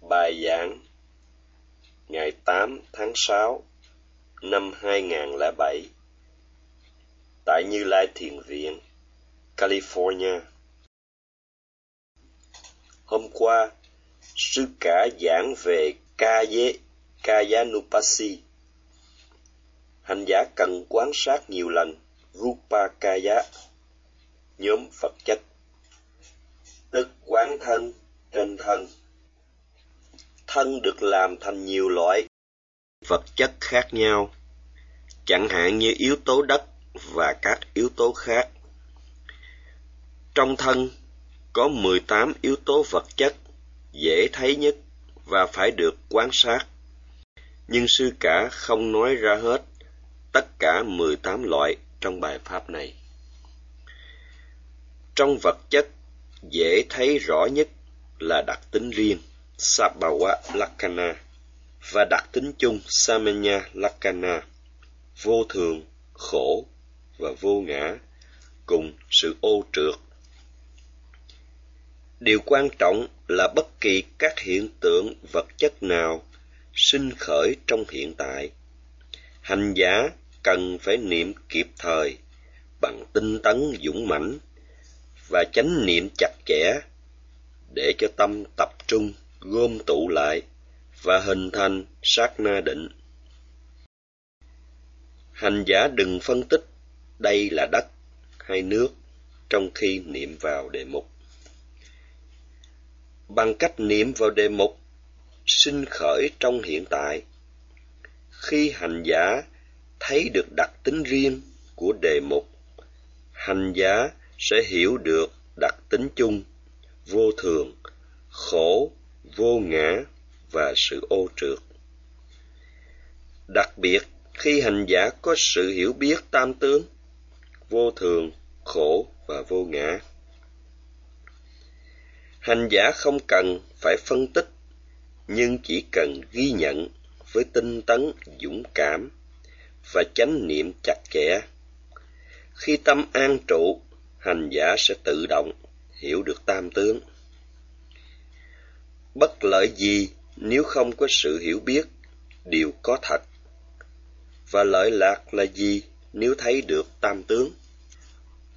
Bài giảng ngày 8 tháng 6 năm 2007 tại Như Lai Thiền Viện, California. Hôm qua, sư cả giảng về Kaya, Kayanupasi. Hành giả cần quan sát nhiều lần Rupa Kaya, nhóm Phật chất, tức quán thân trên thân thân được làm thành nhiều loại vật chất khác nhau, chẳng hạn như yếu tố đất và các yếu tố khác. Trong thân có 18 yếu tố vật chất dễ thấy nhất và phải được quan sát. Nhưng sư cả không nói ra hết tất cả 18 loại trong bài pháp này. Trong vật chất dễ thấy rõ nhất là đặc tính riêng Sabawa Lakana và đặc tính chung Samanya Lakana, vô thường, khổ và vô ngã, cùng sự ô trượt. Điều quan trọng là bất kỳ các hiện tượng vật chất nào sinh khởi trong hiện tại. Hành giả cần phải niệm kịp thời bằng tinh tấn dũng mãnh và chánh niệm chặt chẽ để cho tâm tập trung gom tụ lại và hình thành sát na định. Hành giả đừng phân tích đây là đất hay nước trong khi niệm vào đề mục. Bằng cách niệm vào đề mục sinh khởi trong hiện tại, khi hành giả thấy được đặc tính riêng của đề mục, hành giả sẽ hiểu được đặc tính chung, vô thường, khổ vô ngã và sự ô trượt. Đặc biệt khi hành giả có sự hiểu biết tam tướng, vô thường, khổ và vô ngã. Hành giả không cần phải phân tích, nhưng chỉ cần ghi nhận với tinh tấn dũng cảm và chánh niệm chặt chẽ. Khi tâm an trụ, hành giả sẽ tự động hiểu được tam tướng bất lợi gì nếu không có sự hiểu biết? Điều có thật. Và lợi lạc là gì nếu thấy được tam tướng?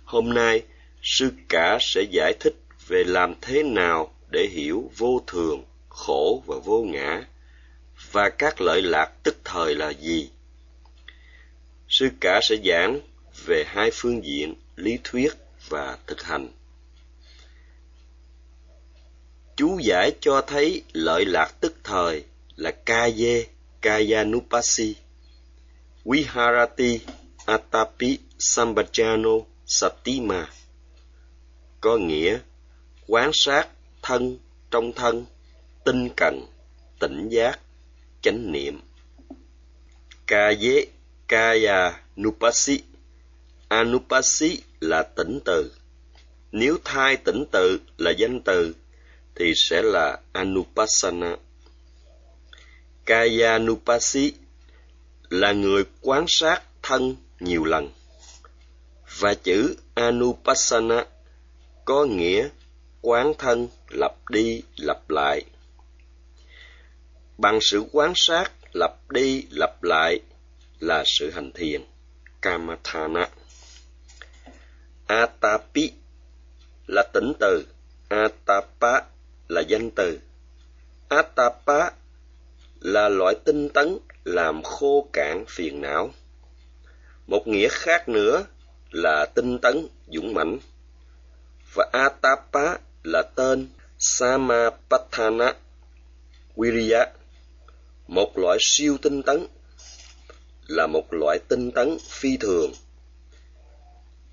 Hôm nay, sư cả sẽ giải thích về làm thế nào để hiểu vô thường, khổ và vô ngã, và các lợi lạc tức thời là gì. Sư cả sẽ giảng về hai phương diện lý thuyết và thực hành chú giải cho thấy lợi lạc tức thời là Kaye Kayanupasi, Viharati Atapi Sambhajano Satima, có nghĩa quán sát thân trong thân, tinh cần, tỉnh giác, chánh niệm. Kaye Kaya Nupasi Anupasi là tỉnh từ. Nếu thai tỉnh tự là danh từ thì sẽ là Anupassana. Kayanupasi là người quan sát thân nhiều lần. Và chữ Anupassana có nghĩa quán thân lặp đi lặp lại. Bằng sự quan sát lặp đi lặp lại là sự hành thiền, Kamathana. Atapi là tỉnh từ, Atapa là danh từ. Atapa là loại tinh tấn làm khô cạn phiền não. Một nghĩa khác nữa là tinh tấn dũng mãnh. Và Atapa là tên Samapatthana wiriya một loại siêu tinh tấn, là một loại tinh tấn phi thường.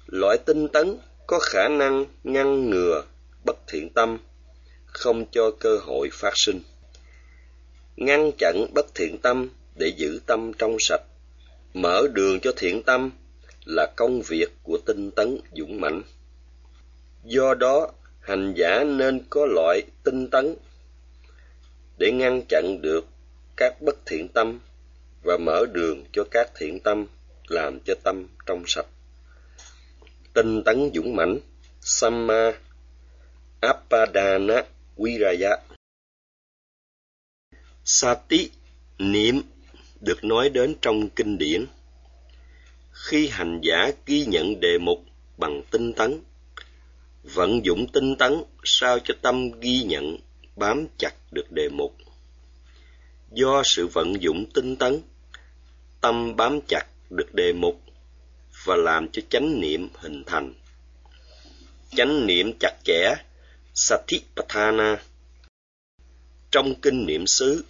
Loại tinh tấn có khả năng ngăn ngừa bất thiện tâm không cho cơ hội phát sinh. Ngăn chặn bất thiện tâm để giữ tâm trong sạch. Mở đường cho thiện tâm là công việc của tinh tấn dũng mãnh do đó, hành giả nên có loại tinh tấn để ngăn chặn được các bất thiện tâm và mở đường cho các thiện tâm, làm cho tâm trong sạch. Tinh tấn dũng mãnh samma appadana Viraya. Sati, niệm, được nói đến trong kinh điển. Khi hành giả ghi nhận đề mục bằng tinh tấn, vận dụng tinh tấn sao cho tâm ghi nhận, bám chặt được đề mục. Do sự vận dụng tinh tấn, tâm bám chặt được đề mục và làm cho chánh niệm hình thành. Chánh niệm chặt chẽ, Satipatthana. Trong kinh niệm xứ,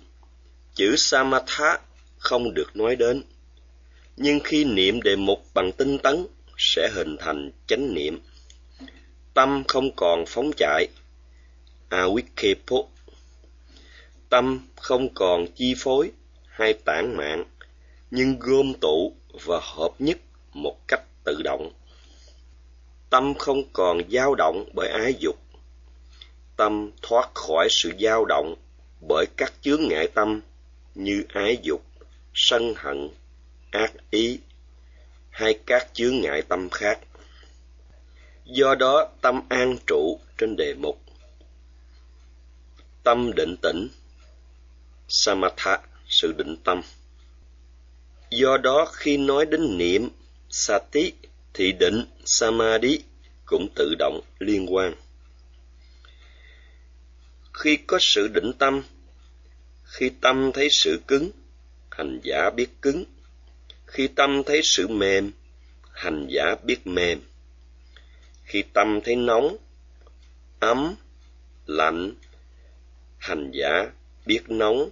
chữ Samatha không được nói đến, nhưng khi niệm đề mục bằng tinh tấn sẽ hình thành chánh niệm. Tâm không còn phóng chạy, awikepo. Tâm không còn chi phối hay tản mạn, nhưng gom tụ và hợp nhất một cách tự động. Tâm không còn dao động bởi ái dục. Tâm thoát khỏi sự dao động bởi các chướng ngại tâm như ái dục, sân hận, ác ý hay các chướng ngại tâm khác. Do đó tâm an trụ trên đề mục. Tâm định tĩnh, samatha, sự định tâm. Do đó khi nói đến niệm, sati, thì định, samadhi cũng tự động liên quan. Khi có sự định tâm, khi tâm thấy sự cứng, hành giả biết cứng. Khi tâm thấy sự mềm, hành giả biết mềm. Khi tâm thấy nóng, ấm, lạnh, hành giả biết nóng,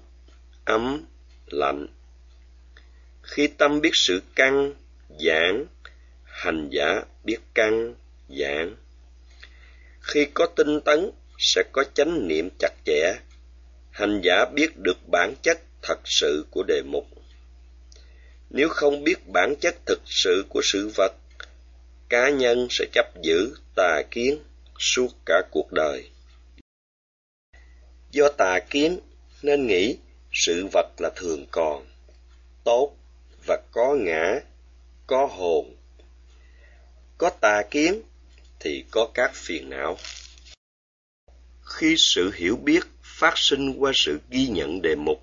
ấm, lạnh. Khi tâm biết sự căng, giãn, hành giả biết căng, giãn. Khi có tinh tấn, sẽ có chánh niệm chặt chẽ. Hành giả biết được bản chất thật sự của đề mục. Nếu không biết bản chất thực sự của sự vật, cá nhân sẽ chấp giữ tà kiến suốt cả cuộc đời. Do tà kiến nên nghĩ sự vật là thường còn, tốt và có ngã, có hồn. Có tà kiến thì có các phiền não. Khi sự hiểu biết phát sinh qua sự ghi nhận đề mục,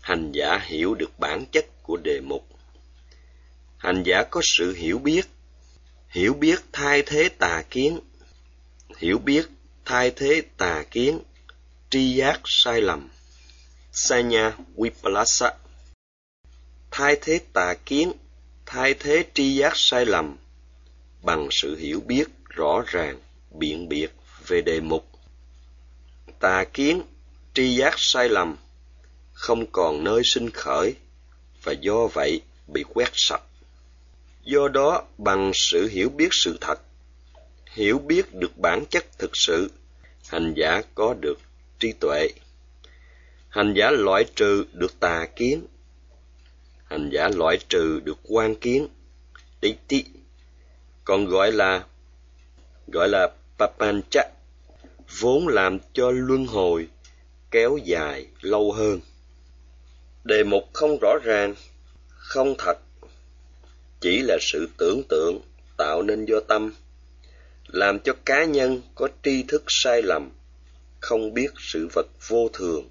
hành giả hiểu được bản chất của đề mục. Hành giả có sự hiểu biết, hiểu biết thay thế tà kiến, hiểu biết thay thế tà kiến, tri giác sai lầm. Sanya Vipalasa Thay thế tà kiến, thay thế tri giác sai lầm bằng sự hiểu biết rõ ràng, biện biệt về đề mục. Tà kiến, tri giác sai lầm không còn nơi sinh khởi và do vậy bị quét sạch. Do đó, bằng sự hiểu biết sự thật, hiểu biết được bản chất thực sự, hành giả có được trí tuệ. Hành giả loại trừ được tà kiến. Hành giả loại trừ được quan kiến, tí tí, còn gọi là gọi là papancha, vốn làm cho luân hồi kéo dài lâu hơn. Đề mục không rõ ràng, không thật, chỉ là sự tưởng tượng tạo nên do tâm, làm cho cá nhân có tri thức sai lầm, không biết sự vật vô thường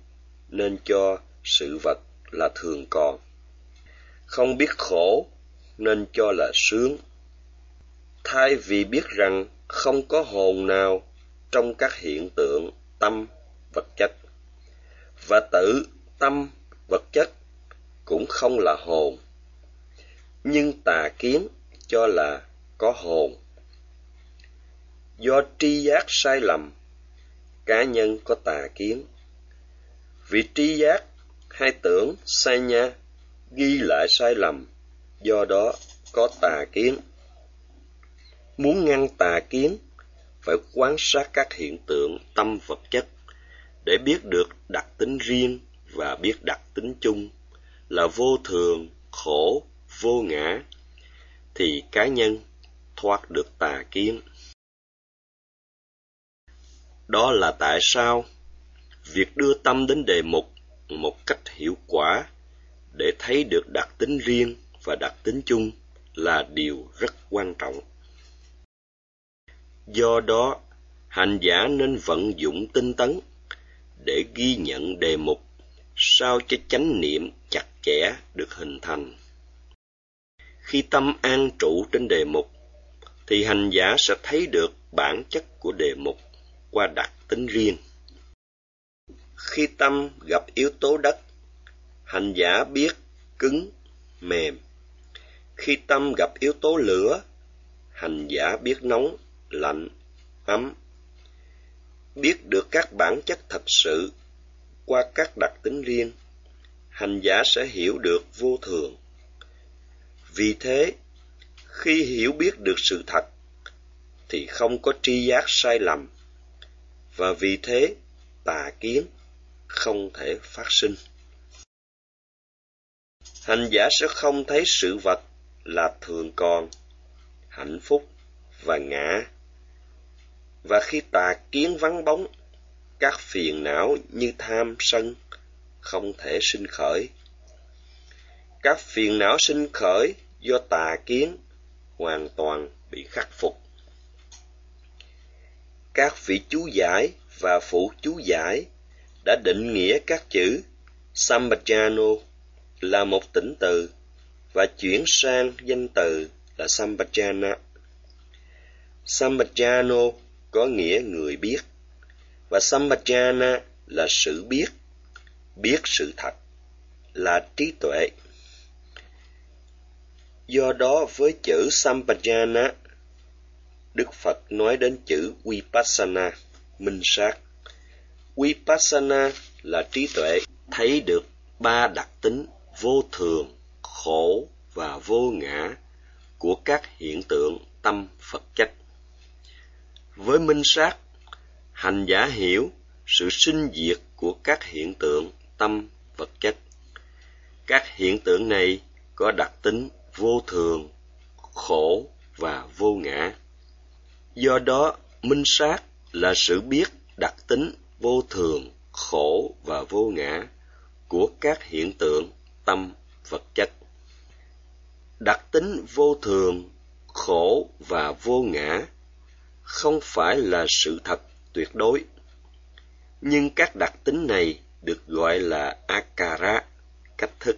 nên cho sự vật là thường còn. Không biết khổ nên cho là sướng. Thay vì biết rằng không có hồn nào trong các hiện tượng tâm, vật chất. Và tự tâm, vật chất cũng không là hồn, nhưng tà kiến cho là có hồn. Do tri giác sai lầm, cá nhân có tà kiến. Vì tri giác hay tưởng sai nha, ghi lại sai lầm, do đó có tà kiến. Muốn ngăn tà kiến phải quan sát các hiện tượng tâm vật chất để biết được đặc tính riêng và biết đặc tính chung là vô thường, khổ, vô ngã, thì cá nhân thoát được tà kiến. Đó là tại sao việc đưa tâm đến đề mục một cách hiệu quả để thấy được đặc tính riêng và đặc tính chung là điều rất quan trọng. Do đó, hành giả nên vận dụng tinh tấn để ghi nhận đề mục sao cho chánh niệm chặt chẽ được hình thành. Khi tâm an trụ trên đề mục, thì hành giả sẽ thấy được bản chất của đề mục qua đặc tính riêng. Khi tâm gặp yếu tố đất, hành giả biết cứng, mềm. Khi tâm gặp yếu tố lửa, hành giả biết nóng, lạnh, ấm. Biết được các bản chất thật sự qua các đặc tính riêng, hành giả sẽ hiểu được vô thường. Vì thế, khi hiểu biết được sự thật, thì không có tri giác sai lầm, và vì thế tà kiến không thể phát sinh. Hành giả sẽ không thấy sự vật là thường còn, hạnh phúc và ngã. Và khi tà kiến vắng bóng, các phiền não như tham sân không thể sinh khởi. Các phiền não sinh khởi do tà kiến hoàn toàn bị khắc phục. Các vị chú giải và phụ chú giải đã định nghĩa các chữ Sambhajano là một tỉnh từ và chuyển sang danh từ là Sambhajana. Sambhajano có nghĩa người biết và Sambhajana là sự biết, biết sự thật, là trí tuệ. Do đó với chữ Sambhajana, Đức Phật nói đến chữ Vipassana, minh sát. Vipassana là trí tuệ, thấy được ba đặc tính vô thường, khổ và vô ngã của các hiện tượng tâm Phật chất. Với minh sát, hành giả hiểu sự sinh diệt của các hiện tượng tâm vật chất. Các hiện tượng này có đặc tính vô thường, khổ và vô ngã. Do đó, minh sát là sự biết đặc tính vô thường, khổ và vô ngã của các hiện tượng tâm vật chất. Đặc tính vô thường, khổ và vô ngã không phải là sự thật tuyệt đối. Nhưng các đặc tính này được gọi là akara, cách thức.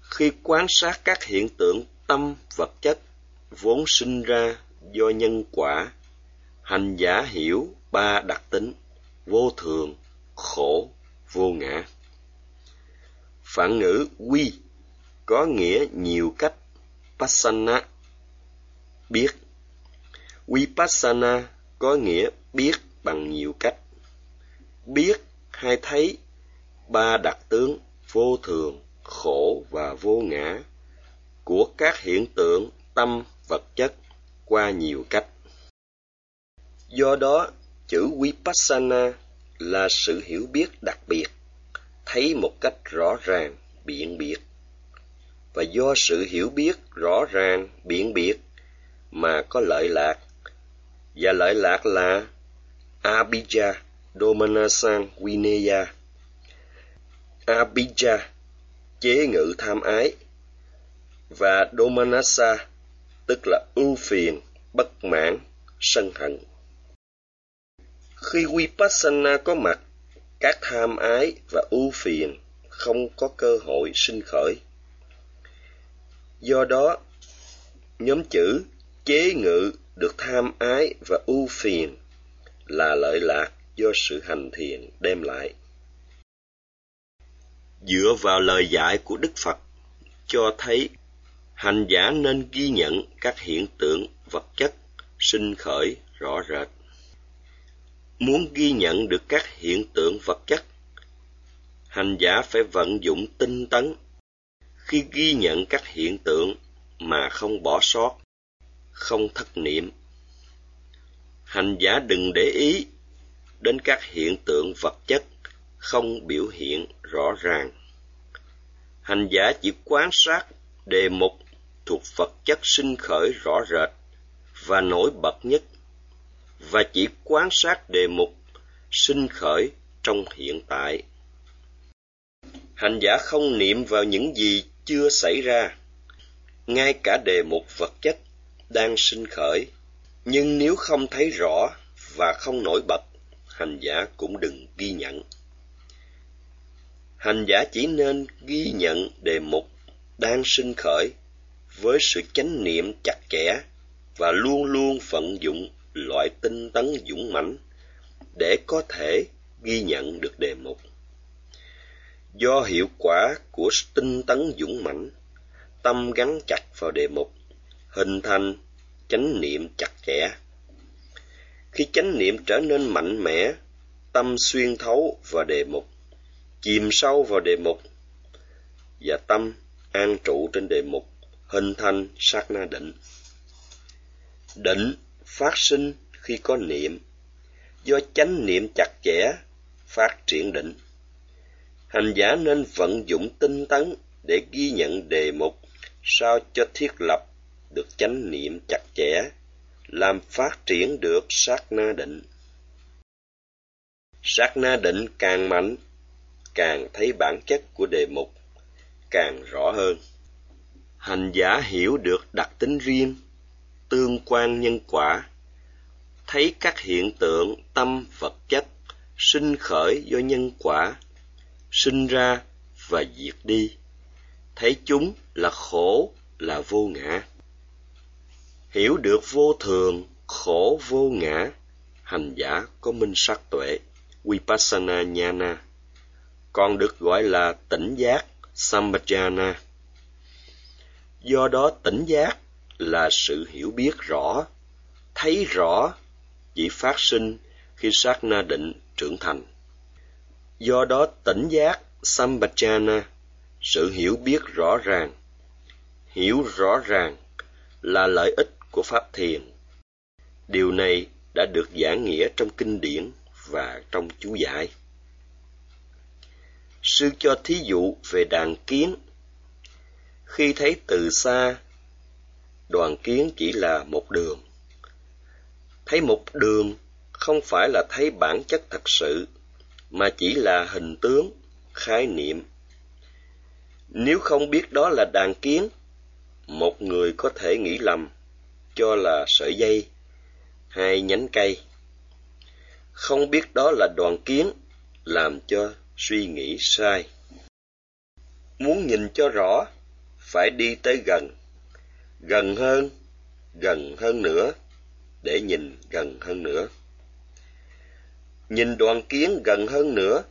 Khi quan sát các hiện tượng tâm vật chất vốn sinh ra do nhân quả, hành giả hiểu ba đặc tính vô thường, khổ, vô ngã. Phản ngữ quy có nghĩa nhiều cách, pasana biết. Vipassana có nghĩa biết bằng nhiều cách. Biết hay thấy ba đặc tướng vô thường, khổ và vô ngã của các hiện tượng tâm vật chất qua nhiều cách. Do đó, chữ Vipassana là sự hiểu biết đặc biệt, thấy một cách rõ ràng, biện biệt. Và do sự hiểu biết rõ ràng, biện biệt mà có lợi lạc và lợi lạc là abija Domanasan Vineya. abija chế ngự tham ái và Domanasa tức là ưu phiền, bất mãn, sân hận. Khi Vipassana có mặt, các tham ái và ưu phiền không có cơ hội sinh khởi. Do đó, nhóm chữ chế ngự được tham ái và ưu phiền là lợi lạc do sự hành thiền đem lại. Dựa vào lời dạy của Đức Phật cho thấy hành giả nên ghi nhận các hiện tượng vật chất sinh khởi rõ rệt. Muốn ghi nhận được các hiện tượng vật chất, hành giả phải vận dụng tinh tấn khi ghi nhận các hiện tượng mà không bỏ sót không thất niệm. Hành giả đừng để ý đến các hiện tượng vật chất không biểu hiện rõ ràng. Hành giả chỉ quan sát đề mục thuộc vật chất sinh khởi rõ rệt và nổi bật nhất và chỉ quan sát đề mục sinh khởi trong hiện tại. Hành giả không niệm vào những gì chưa xảy ra, ngay cả đề mục vật chất đang sinh khởi. Nhưng nếu không thấy rõ và không nổi bật, hành giả cũng đừng ghi nhận. Hành giả chỉ nên ghi nhận đề mục đang sinh khởi với sự chánh niệm chặt chẽ và luôn luôn vận dụng loại tinh tấn dũng mãnh để có thể ghi nhận được đề mục. Do hiệu quả của tinh tấn dũng mãnh, tâm gắn chặt vào đề mục hình thành, chánh niệm chặt chẽ. Khi chánh niệm trở nên mạnh mẽ, tâm xuyên thấu vào đề mục, chìm sâu vào đề mục, và tâm an trụ trên đề mục, hình thành sát na định định phát sinh khi có niệm. Do chánh niệm chặt chẽ, phát triển định. Hành giả nên vận dụng tinh tấn để ghi nhận đề mục, sao cho thiết lập được chánh niệm chặt chẽ, làm phát triển được sát na định. Sát na định càng mạnh, càng thấy bản chất của đề mục càng rõ hơn. Hành giả hiểu được đặc tính riêng, tương quan nhân quả, thấy các hiện tượng tâm vật chất sinh khởi do nhân quả, sinh ra và diệt đi, thấy chúng là khổ, là vô ngã hiểu được vô thường, khổ vô ngã. Hành giả có minh sắc tuệ, vipassana nhana còn được gọi là tỉnh giác sampajana do đó tỉnh giác là sự hiểu biết rõ, thấy rõ chỉ phát sinh khi sát na định trưởng thành. Do đó tỉnh giác sampajana sự hiểu biết rõ ràng. Hiểu rõ ràng là lợi ích của pháp thiền. Điều này đã được giảng nghĩa trong kinh điển và trong chú giải. Sư cho thí dụ về đàn kiến. Khi thấy từ xa, đoàn kiến chỉ là một đường. Thấy một đường không phải là thấy bản chất thật sự, mà chỉ là hình tướng, khái niệm. Nếu không biết đó là đàn kiến, một người có thể nghĩ lầm cho là sợi dây, hai nhánh cây. Không biết đó là đoàn kiến, làm cho suy nghĩ sai. Muốn nhìn cho rõ, phải đi tới gần. Gần hơn gần hơn nữa, để nhìn gần hơn nữa. Nhìn đoàn kiến gần hơn nữa,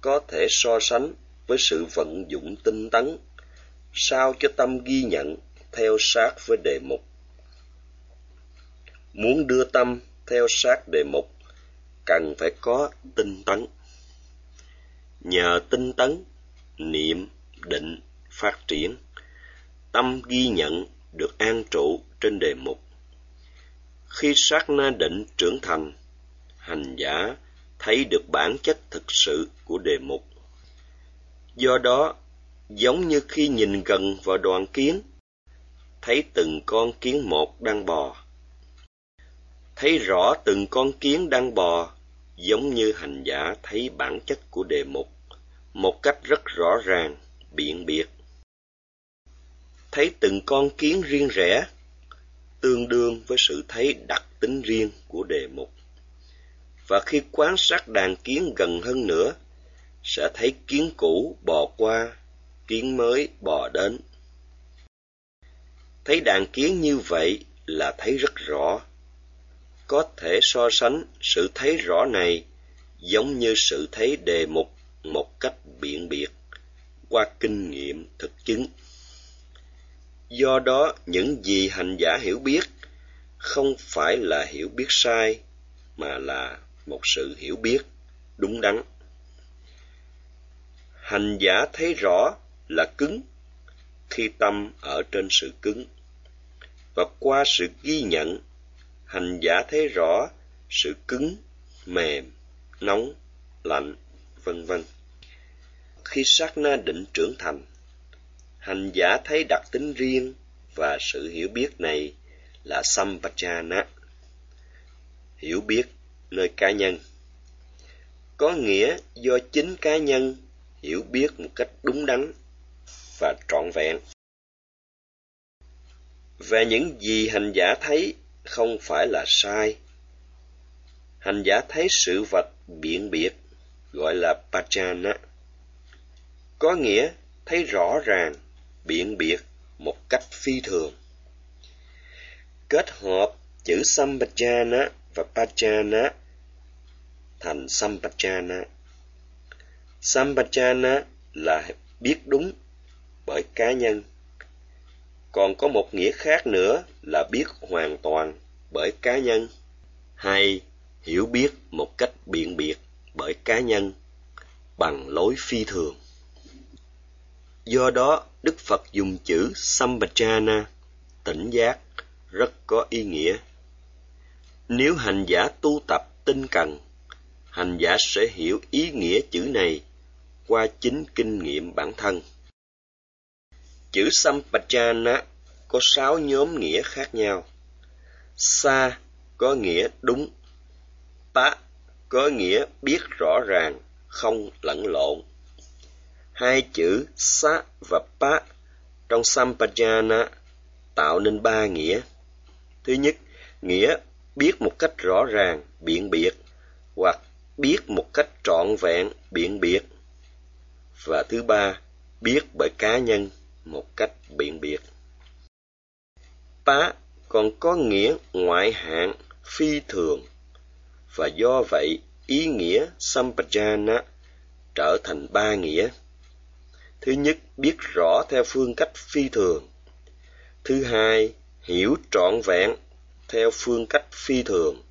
có thể so sánh với sự vận dụng tinh tấn, sao cho tâm ghi nhận theo sát với đề mục muốn đưa tâm theo sát đề mục, cần phải có tinh tấn. Nhờ tinh tấn, niệm, định, phát triển, tâm ghi nhận được an trụ trên đề mục. Khi sát na định trưởng thành, hành giả thấy được bản chất thực sự của đề mục. Do đó, giống như khi nhìn gần vào đoàn kiến, thấy từng con kiến một đang bò thấy rõ từng con kiến đang bò, giống như hành giả thấy bản chất của đề mục, một cách rất rõ ràng, biện biệt. Thấy từng con kiến riêng rẽ, tương đương với sự thấy đặc tính riêng của đề mục. Và khi quan sát đàn kiến gần hơn nữa, sẽ thấy kiến cũ bò qua, kiến mới bò đến. Thấy đàn kiến như vậy là thấy rất rõ có thể so sánh sự thấy rõ này giống như sự thấy đề mục một cách biện biệt qua kinh nghiệm thực chứng. Do đó, những gì hành giả hiểu biết không phải là hiểu biết sai, mà là một sự hiểu biết đúng đắn. Hành giả thấy rõ là cứng khi tâm ở trên sự cứng và qua sự ghi nhận hành giả thấy rõ sự cứng, mềm, nóng, lạnh, vân vân. Khi sát na định trưởng thành, hành giả thấy đặc tính riêng và sự hiểu biết này là sampajana. Hiểu biết nơi cá nhân. Có nghĩa do chính cá nhân hiểu biết một cách đúng đắn và trọn vẹn. Về những gì hành giả thấy không phải là sai hành giả thấy sự vật biện biệt gọi là pachana có nghĩa thấy rõ ràng, biện biệt một cách phi thường. Kết hợp chữ Sampajana và Pachana thành Sampajana. Sampajana là biết đúng bởi cá nhân. Còn có một nghĩa khác nữa là biết hoàn toàn bởi cá nhân hay hiểu biết một cách biện biệt bởi cá nhân bằng lối phi thường. Do đó, Đức Phật dùng chữ sambhajana tỉnh giác, rất có ý nghĩa. Nếu hành giả tu tập tinh cần, hành giả sẽ hiểu ý nghĩa chữ này qua chính kinh nghiệm bản thân. Chữ Sampajana có sáu nhóm nghĩa khác nhau. Sa có nghĩa đúng, Pa có nghĩa biết rõ ràng, không lẫn lộn. Hai chữ Sa và Pa trong Sampajana tạo nên ba nghĩa. Thứ nhất, nghĩa biết một cách rõ ràng, biện biệt, hoặc biết một cách trọn vẹn, biện biệt. Và thứ ba, biết bởi cá nhân một cách biện biệt. Tá còn có nghĩa ngoại hạng, phi thường, và do vậy ý nghĩa Sampajana trở thành ba nghĩa. Thứ nhất, biết rõ theo phương cách phi thường. Thứ hai, hiểu trọn vẹn theo phương cách phi thường.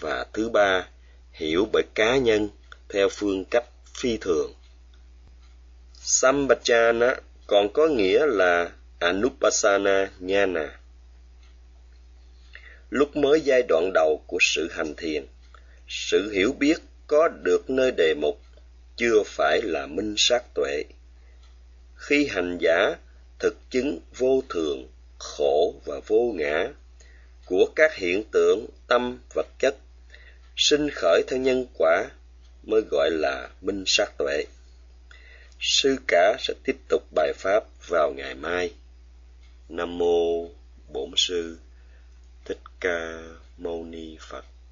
Và thứ ba, hiểu bởi cá nhân theo phương cách phi thường. Sampajana còn có nghĩa là Anupasana Jnana. Lúc mới giai đoạn đầu của sự hành thiền, sự hiểu biết có được nơi đề mục chưa phải là minh sát tuệ. Khi hành giả thực chứng vô thường, khổ và vô ngã của các hiện tượng tâm vật chất sinh khởi theo nhân quả mới gọi là minh sát tuệ. Sư cả sẽ tiếp tục bài pháp vào ngày mai. Nam mô Bổn sư Thích Ca Mâu Ni Phật.